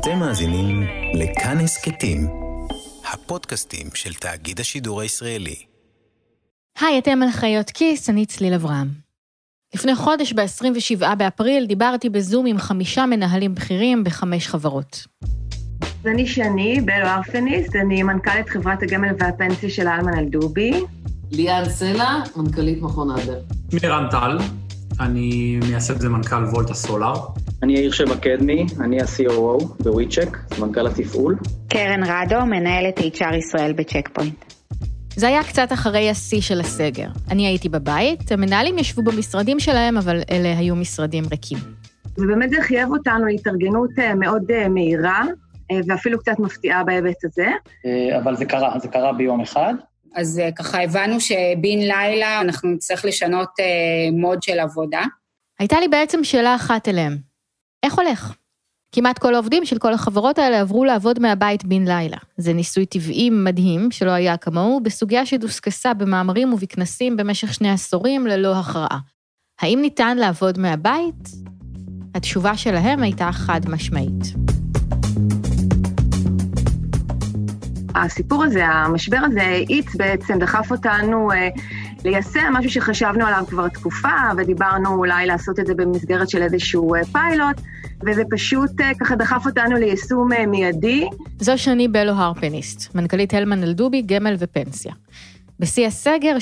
אתם מאזינים לכאן הסכתים, הפודקאסטים של תאגיד השידור הישראלי. היי, אתם על חיות כיס, אני צליל אברהם. לפני חודש, ב-27 באפריל, דיברתי בזום עם חמישה מנהלים בכירים בחמש חברות. אני שני, בלו ארפניסט, אני מנכ"לית חברת הגמל והפנסיה של אלמן אלדובי. ליאן סלע, מנכ"לית מכון אדר. מירן טל, אני מייסד ומנכ"ל וולטה סולאר. אני יאיר שבע קדמי, אני ה-COO בוויצ'ק, מנכ"ל התפעול. קרן רדו, מנהלת HR ישראל בצ'ק פוינט. זה היה קצת אחרי השיא של הסגר. אני הייתי בבית, המנהלים ישבו במשרדים שלהם, אבל אלה היו משרדים ריקים. ובאמת זה חייב אותנו להתארגנות אה, מאוד אה, מהירה, אה, ואפילו קצת מפתיעה בהיבט הזה. אבל זה קרה, זה קרה ביום אחד. אז ככה הבנו שבן לילה אנחנו נצטרך לשנות מוד של עבודה. הייתה לי בעצם שאלה אחת אליהם. איך הולך? כמעט כל העובדים של כל החברות האלה עברו לעבוד מהבית בן לילה. זה ניסוי טבעי מדהים, שלא היה כמוהו, בסוגיה שדוסקסה במאמרים ובכנסים במשך שני עשורים ללא הכרעה. האם ניתן לעבוד מהבית? התשובה שלהם הייתה חד משמעית. הסיפור הזה, המשבר הזה, האיץ בעצם, דחף אותנו אה, ליישם משהו שחשבנו עליו כבר תקופה, ודיברנו אולי לעשות את זה במסגרת של איזשהו אה, פיילוט, וזה פשוט אה, ככה דחף אותנו ליישום אה, מיידי. זו שני בלו הרפניסט, מנכ"לית הלמן אלדובי, גמל ופנסיה. בשיא הסגר,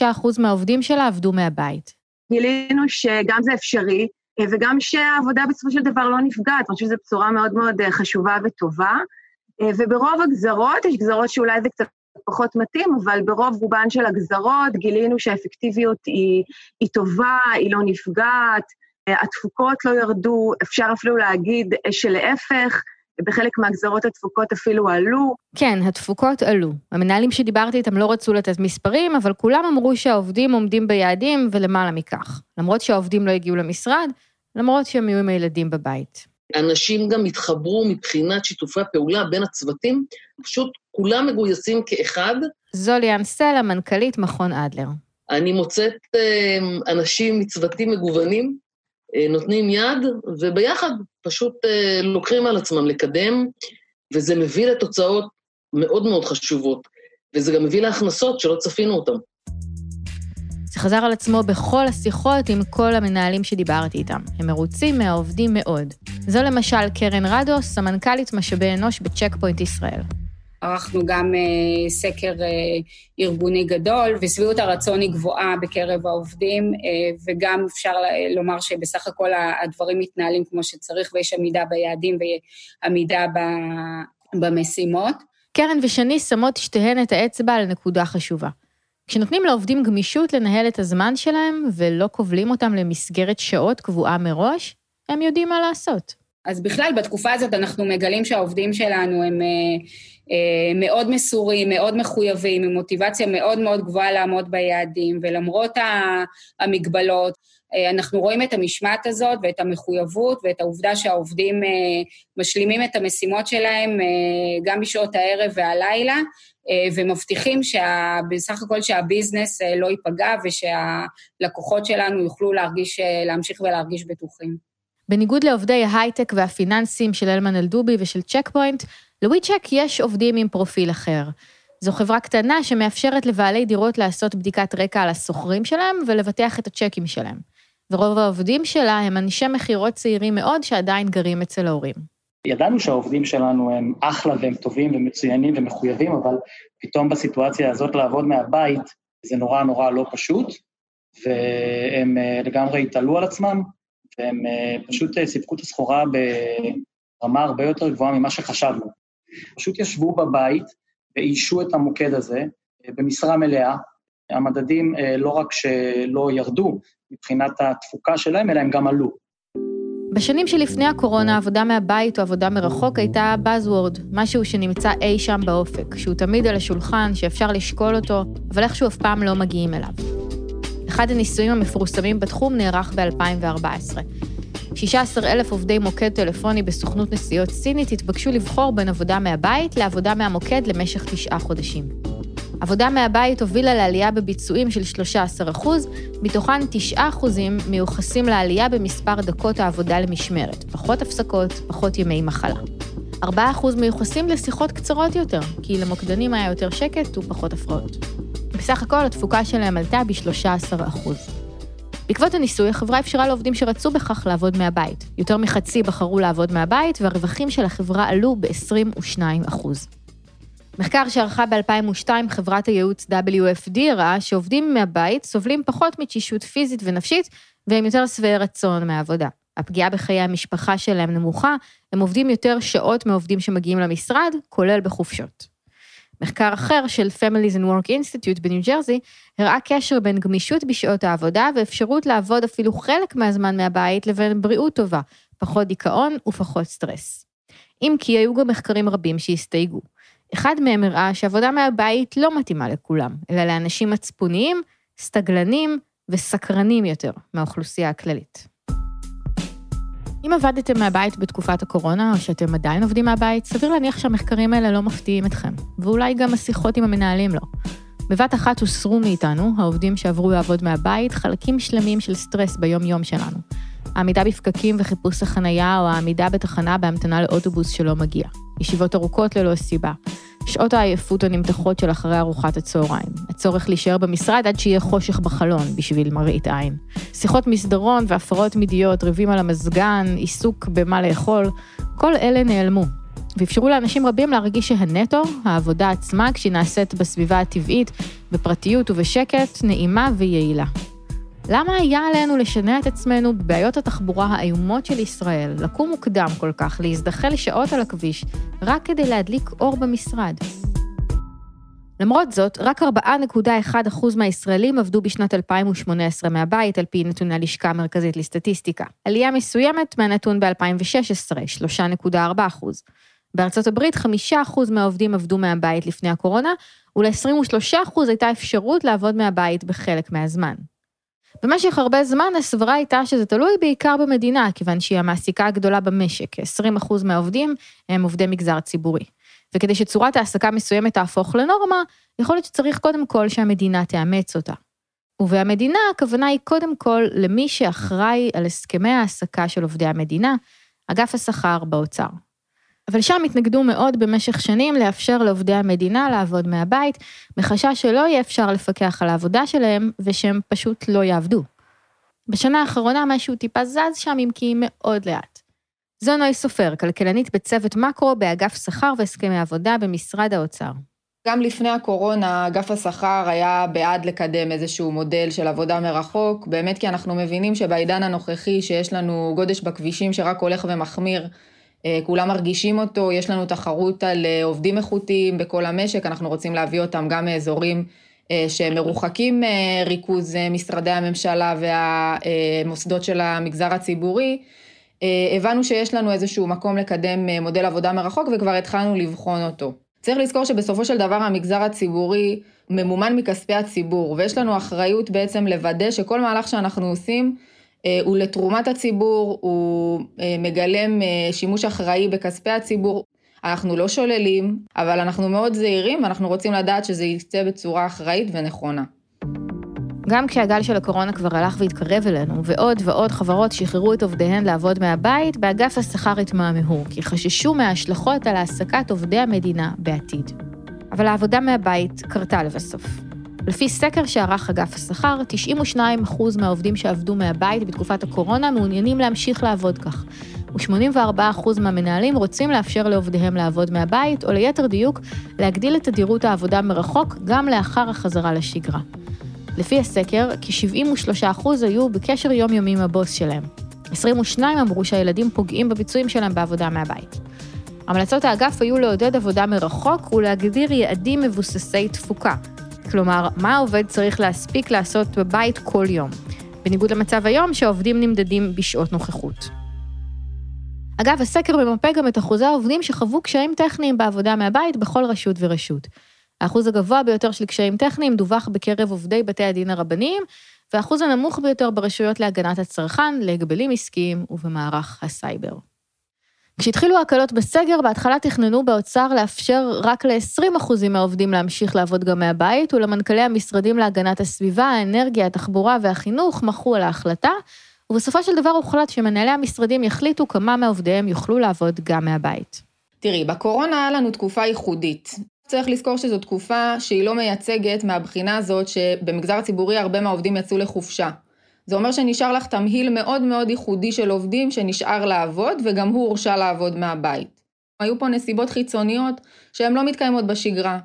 85% מהעובדים שלה עבדו מהבית. גילינו שגם זה אפשרי, וגם שהעבודה בסופו של דבר לא נפגעת. אני חושבת שזו בשורה מאוד מאוד חשובה וטובה. וברוב הגזרות, יש גזרות שאולי זה קצת פחות מתאים, אבל ברוב רובן של הגזרות גילינו שהאפקטיביות היא, היא טובה, היא לא נפגעת, התפוקות לא ירדו, אפשר אפילו להגיד שלהפך, בחלק מהגזרות התפוקות אפילו עלו. כן, התפוקות עלו. המנהלים שדיברתי איתם לא רצו לתת מספרים, אבל כולם אמרו שהעובדים עומדים ביעדים ולמעלה מכך. למרות שהעובדים לא הגיעו למשרד, למרות שהם היו עם הילדים בבית. אנשים גם התחברו מבחינת שיתופי הפעולה בין הצוותים, פשוט כולם מגויסים כאחד. זו ליאן סלע, מנכ"לית מכון אדלר. אני מוצאת אה, אנשים מצוותים מגוונים, אה, נותנים יד, וביחד פשוט אה, לוקחים על עצמם לקדם, וזה מביא לתוצאות מאוד מאוד חשובות, וזה גם מביא להכנסות שלא צפינו אותן. זה חזר על עצמו בכל השיחות עם כל המנהלים שדיברתי איתם. הם מרוצים מהעובדים מאוד. זו למשל קרן רדוס, סמנכ"לית משאבי אנוש בצ'ק פוינט ישראל. ערכנו גם uh, סקר uh, ארגוני גדול, ושביעות הרצון היא גבוהה בקרב העובדים, uh, וגם אפשר לומר שבסך הכל הדברים מתנהלים כמו שצריך, ויש עמידה ביעדים ועמידה במשימות. קרן ושני שמות שתיהן את האצבע על נקודה חשובה. כשנותנים לעובדים גמישות לנהל את הזמן שלהם ולא כובלים אותם למסגרת שעות קבועה מראש, הם יודעים מה לעשות. אז בכלל, בתקופה הזאת אנחנו מגלים שהעובדים שלנו הם אה, אה, מאוד מסורים, מאוד מחויבים, עם מוטיבציה מאוד מאוד גבוהה לעמוד ביעדים, ולמרות המגבלות, אנחנו רואים את המשמעת הזאת ואת המחויבות ואת העובדה שהעובדים אה, משלימים את המשימות שלהם אה, גם בשעות הערב והלילה, אה, ומבטיחים בסך הכל שהביזנס אה, לא ייפגע ושהלקוחות שלנו יוכלו להרגיש, אה, להמשיך ולהרגיש בטוחים. בניגוד לעובדי ההייטק והפיננסים של הלמן אלדובי ושל צ'ק פוינט, ל WeCheck יש עובדים עם פרופיל אחר. זו חברה קטנה שמאפשרת לבעלי דירות לעשות בדיקת רקע על השוכרים שלהם ולבטח את הצ'קים שלהם. ורוב העובדים שלה הם אנשי מכירות צעירים מאוד שעדיין גרים אצל ההורים. ידענו שהעובדים שלנו הם אחלה והם טובים ומצוינים ומחויבים, אבל פתאום בסיטואציה הזאת לעבוד מהבית זה נורא נורא לא פשוט, והם אה, לגמרי התעלו על עצמם, והם אה, פשוט אה, סיפקו את הסחורה ברמה הרבה יותר גבוהה ממה שחשבנו. פשוט ישבו בבית ואיישו את המוקד הזה במשרה מלאה. המדדים לא רק שלא ירדו מבחינת התפוקה שלהם, אלא הם גם עלו. בשנים שלפני הקורונה, עבודה מהבית או עבודה מרחוק הייתה Buzzword, משהו שנמצא אי שם באופק, שהוא תמיד על השולחן, שאפשר לשקול אותו, אבל איכשהו אף פעם לא מגיעים אליו. אחד הניסויים המפורסמים בתחום נערך ב-2014. 16,000 עובדי מוקד טלפוני בסוכנות נסיעות סינית התבקשו לבחור בין עבודה מהבית לעבודה מהמוקד למשך תשעה חודשים. עבודה מהבית הובילה לעלייה בביצועים של 13%, מתוכן 9% מיוחסים לעלייה במספר דקות העבודה למשמרת, פחות הפסקות, פחות ימי מחלה. 4% מיוחסים לשיחות קצרות יותר, כי למוקדנים היה יותר שקט ופחות הפרעות. בסך הכל התפוקה שלהם עלתה ב-13%. בעקבות הניסוי, החברה אפשרה לעובדים שרצו בכך לעבוד מהבית. יותר מחצי בחרו לעבוד מהבית, והרווחים של החברה עלו ב-22%. מחקר שערכה ב-2002 חברת הייעוץ WFD הראה שעובדים מהבית סובלים פחות מתשישות פיזית ונפשית, והם יותר שבעי רצון מהעבודה. הפגיעה בחיי המשפחה שלהם נמוכה, הם עובדים יותר שעות מעובדים שמגיעים למשרד, כולל בחופשות. מחקר אחר של Families and Work Institute בניו ג'רזי הראה קשר בין גמישות בשעות העבודה ואפשרות לעבוד אפילו חלק מהזמן מהבית לבין בריאות טובה, פחות דיכאון ופחות סטרס. אם כי היו גם מחקרים רבים שהסתייגו. אחד מהם הראה שעבודה מהבית לא מתאימה לכולם, אלא לאנשים מצפוניים, סטגלנים וסקרנים יותר מהאוכלוסייה הכללית. אם עבדתם מהבית בתקופת הקורונה, או שאתם עדיין עובדים מהבית, סביר להניח שהמחקרים האלה לא מפתיעים אתכם, ואולי גם השיחות עם המנהלים לא. בבת אחת הוסרו מאיתנו, העובדים שעברו לעבוד מהבית, חלקים שלמים של סטרס ביום-יום שלנו. העמידה בפקקים וחיפוש החנייה, או העמידה בתחנה בהמתנה לאוטובוס שלא מגיע. ישיבות ארוכות ללא סיבה. שעות העייפות הנמתחות של אחרי ארוחת הצהריים. הצורך להישאר במשרד עד שיהיה חושך בחלון בשביל מראית עין. שיחות מסדרון והפרעות מידיות, ריבים על המזגן, עיסוק במה לאכול, כל אלה נעלמו. ואפשרו לאנשים רבים להרגיש שהנטו, העבודה עצמה, כשהיא נעשית בסביבה הטבעית, בפרטיות ובשקט, נעימה ויעילה. למה היה עלינו לשנע את עצמנו בבעיות התחבורה האיומות של ישראל, לקום מוקדם כל כך, להזדחל שעות על הכביש, רק כדי להדליק אור במשרד? למרות זאת, רק 4.1% מהישראלים עבדו בשנת 2018 מהבית, על פי נתוני הלשכה המרכזית לסטטיסטיקה. עלייה מסוימת מהנתון ב-2016, 3.4%. בארצות הברית 5% מהעובדים עבדו מהבית לפני הקורונה, ול-23% הייתה אפשרות לעבוד מהבית בחלק מהזמן. במשך הרבה זמן הסברה הייתה שזה תלוי בעיקר במדינה, כיוון שהיא המעסיקה הגדולה במשק, 20% מהעובדים הם עובדי מגזר ציבורי. וכדי שצורת העסקה מסוימת תהפוך לנורמה, יכול להיות שצריך קודם כל שהמדינה תאמץ אותה. ובהמדינה הכוונה היא קודם כל למי שאחראי על הסכמי ההעסקה של עובדי המדינה, אגף השכר באוצר. אבל שם התנגדו מאוד במשך שנים לאפשר לעובדי המדינה לעבוד מהבית, מחשש שלא יהיה אפשר לפקח על העבודה שלהם ושהם פשוט לא יעבדו. בשנה האחרונה משהו טיפה זז שם, אם כי מאוד לאט. זו נוי סופר, כלכלנית בצוות מקרו באגף שכר והסכמי עבודה במשרד האוצר. גם לפני הקורונה, אגף השכר היה בעד לקדם איזשהו מודל של עבודה מרחוק, באמת כי אנחנו מבינים שבעידן הנוכחי, שיש לנו גודש בכבישים שרק הולך ומחמיר, כולם מרגישים אותו, יש לנו תחרות על אה, עובדים איכותיים בכל המשק, אנחנו רוצים להביא אותם גם מאזורים אה, שמרוחקים מריכוז משרדי הממשלה והמוסדות של המגזר הציבורי. הבנו שיש לנו איזשהו מקום לקדם מודל עבודה מרחוק וכבר התחלנו לבחון אותו. צריך לזכור שבסופו של דבר המגזר הציבורי ממומן מכספי הציבור, ויש לנו אחריות בעצם לוודא שכל מהלך שאנחנו עושים אה, הוא לתרומת הציבור, הוא אה, מגלם אה, שימוש אחראי בכספי הציבור. אנחנו לא שוללים, אבל אנחנו מאוד זהירים ואנחנו רוצים לדעת שזה יצא בצורה אחראית ונכונה. גם כשהגל של הקורונה כבר הלך והתקרב אלינו, ועוד ועוד חברות שחררו את עובדיהן לעבוד מהבית, באגף השכר התמהמהו, כי חששו מההשלכות על העסקת עובדי המדינה בעתיד. אבל העבודה מהבית קרתה לבסוף. לפי סקר שערך אגף השכר, 92% מהעובדים שעבדו מהבית בתקופת הקורונה מעוניינים להמשיך לעבוד כך, ו-84% מהמנהלים רוצים לאפשר לעובדיהם לעבוד מהבית, או ליתר דיוק, להגדיל את תדירות העבודה מרחוק גם לאחר החזרה לשגרה. לפי הסקר, כ-73% היו בקשר יומיומי עם הבוס שלהם. 22 אמרו שהילדים פוגעים בביצועים שלהם בעבודה מהבית. המלצות האגף היו לעודד עבודה מרחוק ולהגדיר יעדים מבוססי תפוקה, כלומר, מה העובד צריך להספיק לעשות בבית כל יום, בניגוד למצב היום שהעובדים נמדדים בשעות נוכחות. אגב, הסקר ממפה גם את אחוזי העובדים שחוו קשיים טכניים בעבודה מהבית בכל רשות ורשות. האחוז הגבוה ביותר של קשיים טכניים דווח בקרב עובדי בתי הדין הרבניים, והאחוז הנמוך ביותר ברשויות להגנת הצרכן, להגבלים עסקיים ובמערך הסייבר. כשהתחילו ההקלות בסגר, בהתחלה תכננו באוצר לאפשר רק ל-20% מהעובדים להמשיך לעבוד גם מהבית, ולמנכ"לי המשרדים להגנת הסביבה, האנרגיה, התחבורה והחינוך מחו על ההחלטה, ובסופו של דבר הוחלט שמנהלי המשרדים יחליטו כמה מעובדיהם יוכלו לעבוד גם מהבית. תראי, בקורונה היה לנו תקופה ייחודית. צריך לזכור שזו תקופה שהיא לא מייצגת מהבחינה הזאת שבמגזר הציבורי הרבה מהעובדים יצאו לחופשה. זה אומר שנשאר לך תמהיל מאוד מאוד ייחודי של עובדים שנשאר לעבוד, וגם הוא הורשה לעבוד מהבית. היו פה נסיבות חיצוניות שהן לא מתקיימות בשגרה,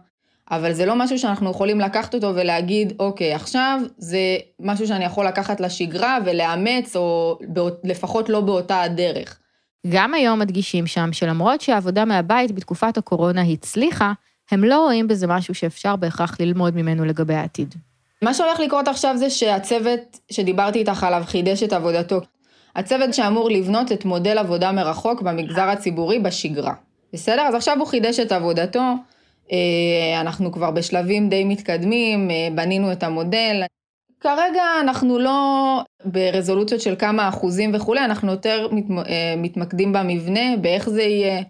אבל זה לא משהו שאנחנו יכולים לקחת אותו ולהגיד, אוקיי, עכשיו זה משהו שאני יכול לקחת לשגרה ולאמץ, או לפחות לא באותה הדרך. גם היום מדגישים שם שלמרות שהעבודה מהבית בתקופת הקורונה הצליחה, הם לא רואים בזה משהו שאפשר בהכרח ללמוד ממנו לגבי העתיד. מה שהולך לקרות עכשיו זה שהצוות שדיברתי איתך עליו חידש את עבודתו. הצוות שאמור לבנות את מודל עבודה מרחוק במגזר הציבורי בשגרה. בסדר? אז עכשיו הוא חידש את עבודתו, אה, אנחנו כבר בשלבים די מתקדמים, אה, בנינו את המודל. כרגע אנחנו לא ברזולוציות של כמה אחוזים וכולי, אנחנו יותר אה, מתמקדים במבנה, באיך זה יהיה,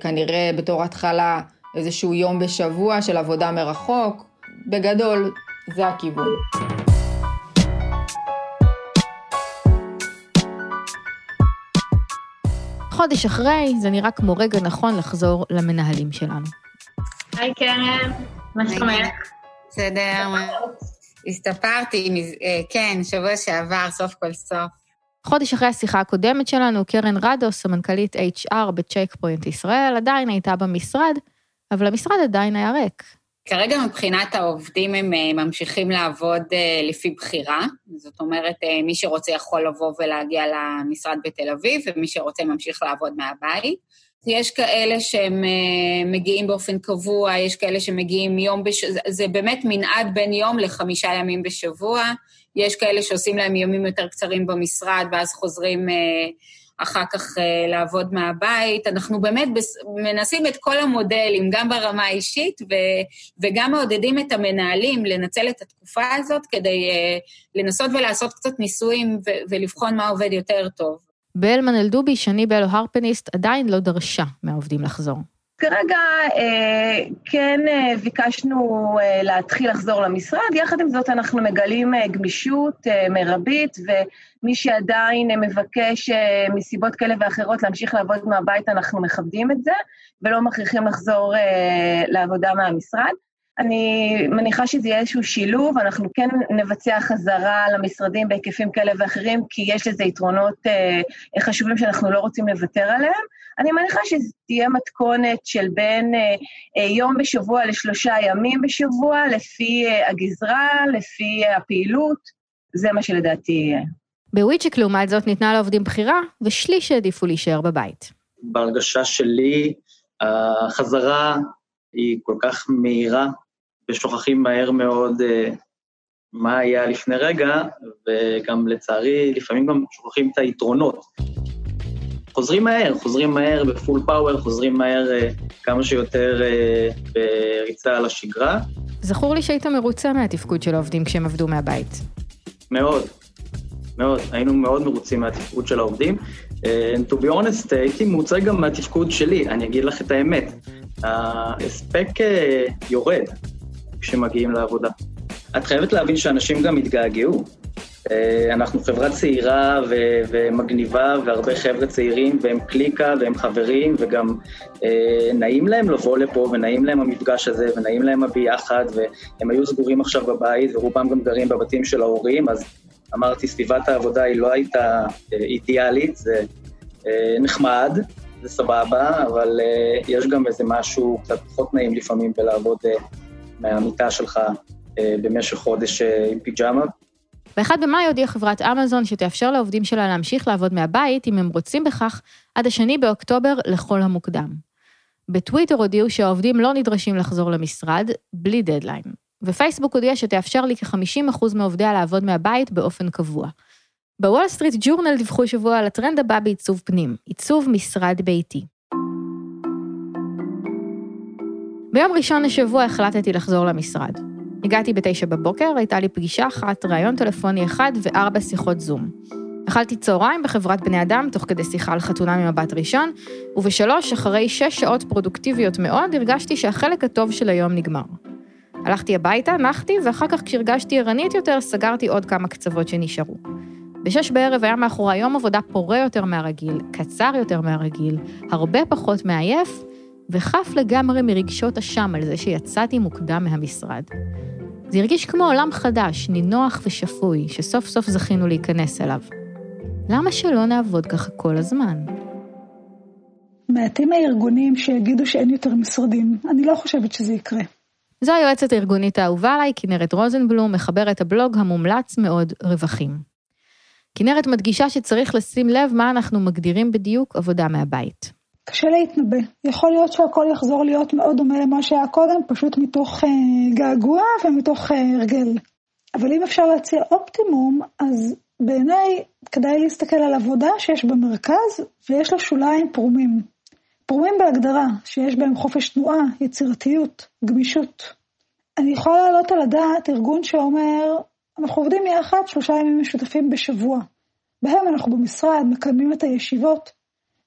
כנראה בתור התחלה איזשהו יום בשבוע של עבודה מרחוק. בגדול, זה הכיוון. חודש אחרי, זה נראה כמו רגע נכון לחזור למנהלים שלנו. היי קרן, מה שלומך? בסדר, הסתפרתי, אה, כן, שבוע שעבר, סוף כל סוף. חודש אחרי השיחה הקודמת שלנו, קרן רדוס, סמנכ"לית HR בצ'ק פוינט ישראל, עדיין הייתה במשרד, אבל המשרד עדיין היה ריק. כרגע מבחינת העובדים הם אה, ממשיכים לעבוד אה, לפי בחירה, זאת אומרת, אה, מי שרוצה יכול לבוא ולהגיע למשרד בתל אביב, ומי שרוצה ממשיך לעבוד מהבית. יש כאלה שהם מגיעים באופן קבוע, יש כאלה שמגיעים יום בשבוע, זה באמת מנעד בין יום לחמישה ימים בשבוע. יש כאלה שעושים להם ימים יותר קצרים במשרד, ואז חוזרים אחר כך uh, לעבוד מהבית. אנחנו באמת מנסים את כל המודלים, גם ברמה האישית, וגם מעודדים את המנהלים לנצל את התקופה הזאת כדי uh, לנסות ולעשות קצת ניסויים ולבחון מה עובד יותר טוב. באלמן אלדובי, שני בלו הרפניסט, עדיין לא דרשה מהעובדים לחזור. כרגע אה, כן אה, ביקשנו אה, להתחיל לחזור למשרד, יחד עם זאת אנחנו מגלים גמישות מרבית, ומי שעדיין מבקש מסיבות כאלה ואחרות להמשיך לעבוד מהבית, אנחנו מכבדים את זה, ולא מכריחים לחזור לעבודה מהמשרד. אני מניחה שזה יהיה איזשהו שילוב, אנחנו כן נבצע חזרה למשרדים בהיקפים כאלה ואחרים, כי יש לזה יתרונות אה, חשובים שאנחנו לא רוצים לוותר עליהם. אני מניחה שזו תהיה מתכונת של בין אה, אה, יום בשבוע לשלושה ימים בשבוע, לפי אה, הגזרה, לפי אה, הפעילות, זה מה שלדעתי יהיה. בוויצ'ק, לעומת זאת, ניתנה לעובדים בחירה, ושליש העדיפו להישאר בבית. בהרגשה שלי, החזרה היא כל כך מהירה, ושוכחים מהר מאוד uh, מה היה לפני רגע, וגם לצערי, לפעמים גם שוכחים את היתרונות. חוזרים מהר, חוזרים מהר בפול פאוור, חוזרים מהר uh, כמה שיותר uh, בריצה על השגרה. זכור לי שהיית מרוצה מהתפקוד של העובדים כשהם עבדו מהבית. מאוד, מאוד. היינו מאוד מרוצים מהתפקוד של העובדים. Uh, to be honest, הייתי מרוצה גם מהתפקוד שלי, אני אגיד לך את האמת. ההספק יורד. כשמגיעים לעבודה. את חייבת להבין שאנשים גם התגעגעו. אה, אנחנו חברה צעירה ו- ומגניבה, והרבה חבר'ה צעירים, והם קליקה, והם חברים, וגם אה, נעים להם לבוא לפה, ונעים להם המפגש הזה, ונעים להם הביחד, והם היו סגורים עכשיו בבית, ורובם גם גרים בבתים של ההורים, אז אמרתי, סביבת העבודה היא לא הייתה אה, אידיאלית, זה אה, נחמד, זה סבבה, אבל אה, יש גם איזה משהו קצת פחות נעים לפעמים בלעבוד... אה, מהמיטה שלך אה, במשך חודש אה, עם פיג'מה. ב-1 במאי הודיעה חברת אמזון שתאפשר לעובדים שלה להמשיך לעבוד מהבית, אם הם רוצים בכך, עד השני באוקטובר לכל המוקדם. בטוויטר הודיעו שהעובדים לא נדרשים לחזור למשרד, בלי דדליין. ופייסבוק הודיעה שתאפשר לכ-50% מעובדיה לעבוד מהבית באופן קבוע. בוול סטריט ג'ורנל דיווחו השבוע על הטרנד הבא בעיצוב פנים, עיצוב משרד ביתי. ביום ראשון השבוע החלטתי לחזור למשרד. הגעתי בתשע בבוקר, הייתה לי פגישה אחת, ראיון טלפוני אחד וארבע שיחות זום. אכלתי צהריים בחברת בני אדם, תוך כדי שיחה על חתונה ממבט ראשון, ובשלוש, אחרי שש שעות פרודוקטיביות מאוד, הרגשתי שהחלק הטוב של היום נגמר. הלכתי הביתה, נחתי, ואחר כך כשהרגשתי ערנית יותר, סגרתי עוד כמה קצוות שנשארו. בשש בערב היה מאחורי יום עבודה פורה יותר מהרגיל, קצר יותר מהרגיל, הרבה פחות מעייף, וחף לגמרי מרגשות אשם על זה שיצאתי מוקדם מהמשרד. זה הרגיש כמו עולם חדש, נינוח ושפוי, שסוף סוף זכינו להיכנס אליו. למה שלא נעבוד ככה כל הזמן? מעטים הארגונים שיגידו שאין יותר משרדים. אני לא חושבת שזה יקרה. זו היועצת הארגונית האהובה עליי, כנרת רוזנבלום, מחברת הבלוג המומלץ מאוד רווחים. כנרת מדגישה שצריך לשים לב מה אנחנו מגדירים בדיוק עבודה מהבית. קשה להתנבא. יכול להיות שהכל יחזור להיות מאוד דומה למה שהיה קודם, פשוט מתוך אה, געגוע ומתוך אה, הרגל. אבל אם אפשר להציע אופטימום, אז בעיניי כדאי להסתכל על עבודה שיש במרכז ויש לה שוליים פרומים. פרומים בהגדרה, שיש בהם חופש תנועה, יצירתיות, גמישות. אני יכולה להעלות על הדעת ארגון שאומר, אנחנו עובדים יחד שלושה ימים משותפים בשבוע. בהם אנחנו במשרד, מקיימים את הישיבות.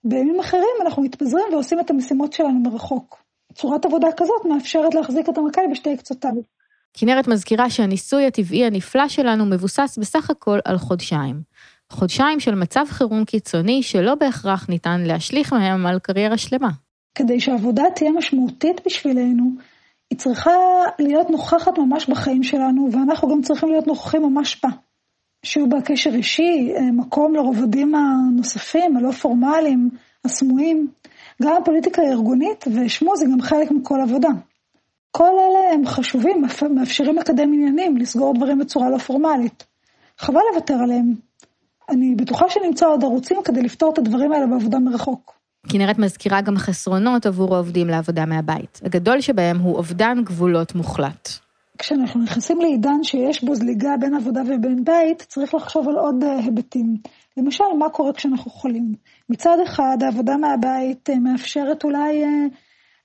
בימים אחרים אנחנו מתפזרים ועושים את המשימות שלנו מרחוק. צורת עבודה כזאת מאפשרת להחזיק את המקל בשתי קצותיו. כנרת מזכירה שהניסוי הטבעי הנפלא שלנו מבוסס בסך הכל על חודשיים. חודשיים של מצב חירום קיצוני שלא בהכרח ניתן להשליך מהם על קריירה שלמה. כדי שהעבודה תהיה משמעותית בשבילנו, היא צריכה להיות נוכחת ממש בחיים שלנו, ואנחנו גם צריכים להיות נוכחים ממש בה. שיהיו בה קשר אישי, אה, מקום לרובדים הנוספים, הלא פורמליים, הסמויים. גם הפוליטיקה הארגונית, ושמו זה גם חלק מכל עבודה. כל אלה הם חשובים, מאפשרים לקדם עניינים, לסגור דברים בצורה לא פורמלית. חבל לוותר עליהם. אני בטוחה שנמצא עוד ערוצים כדי לפתור את הדברים האלה בעבודה מרחוק. כנרת מזכירה גם חסרונות עבור העובדים לעבודה מהבית. הגדול שבהם הוא אובדן גבולות מוחלט. כשאנחנו נכנסים לעידן שיש בו זליגה בין עבודה ובין בית, צריך לחשוב על עוד אה, היבטים. למשל, מה קורה כשאנחנו חולים? מצד אחד, העבודה מהבית אה, מאפשרת אולי אה,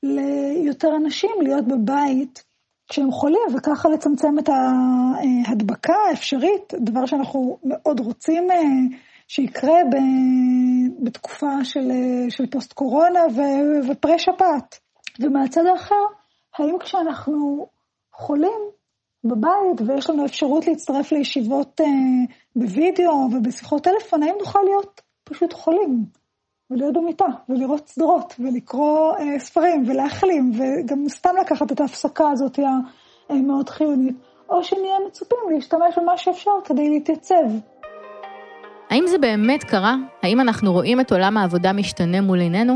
ליותר אנשים להיות בבית כשהם חולים, וככה לצמצם את ההדבקה האפשרית, דבר שאנחנו מאוד רוצים שיקרה בתקופה של, של פוסט קורונה ופרה שפעת. ומהצד האחר, האם כשאנחנו חולים בבית ויש לנו אפשרות להצטרף לישיבות אה, בווידאו ובשיחות טלפון, האם נוכל להיות פשוט חולים ולהיות במיטה ולראות סדרות ולקרוא אה, ספרים ולהחלים וגם סתם לקחת את ההפסקה הזאת המאוד חיונית, או שנהיה מצופים להשתמש במה שאפשר כדי להתייצב. האם זה באמת קרה? האם אנחנו רואים את עולם העבודה משתנה מול עינינו?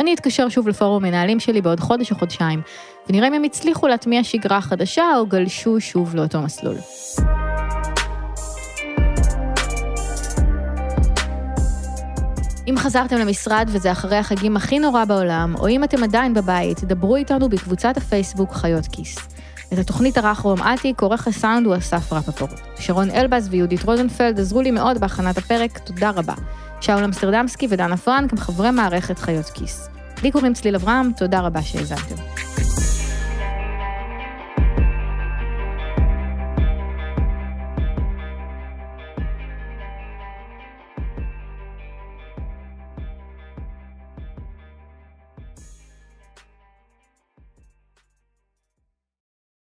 אני אתקשר שוב לפורום מנהלים שלי בעוד חודש או חודשיים, ונראה אם הם הצליחו להטמיע שגרה חדשה או גלשו שוב לאותו מסלול. אם חזרתם למשרד וזה אחרי החגים הכי נורא בעולם, או אם אתם עדיין בבית, דברו איתנו בקבוצת הפייסבוק חיות כיס. את התוכנית ערך רום אטיק, עורך הסאונד הוא אסף רפפורט. שרון אלבז ויהודית רוזנפלד עזרו לי מאוד בהכנת הפרק, תודה רבה. שאול אמסטרדמסקי ודנה פרנק הם חברי מערכת חיות כיס. לי קוראים צליל אברהם, תודה רבה שהאזנתם.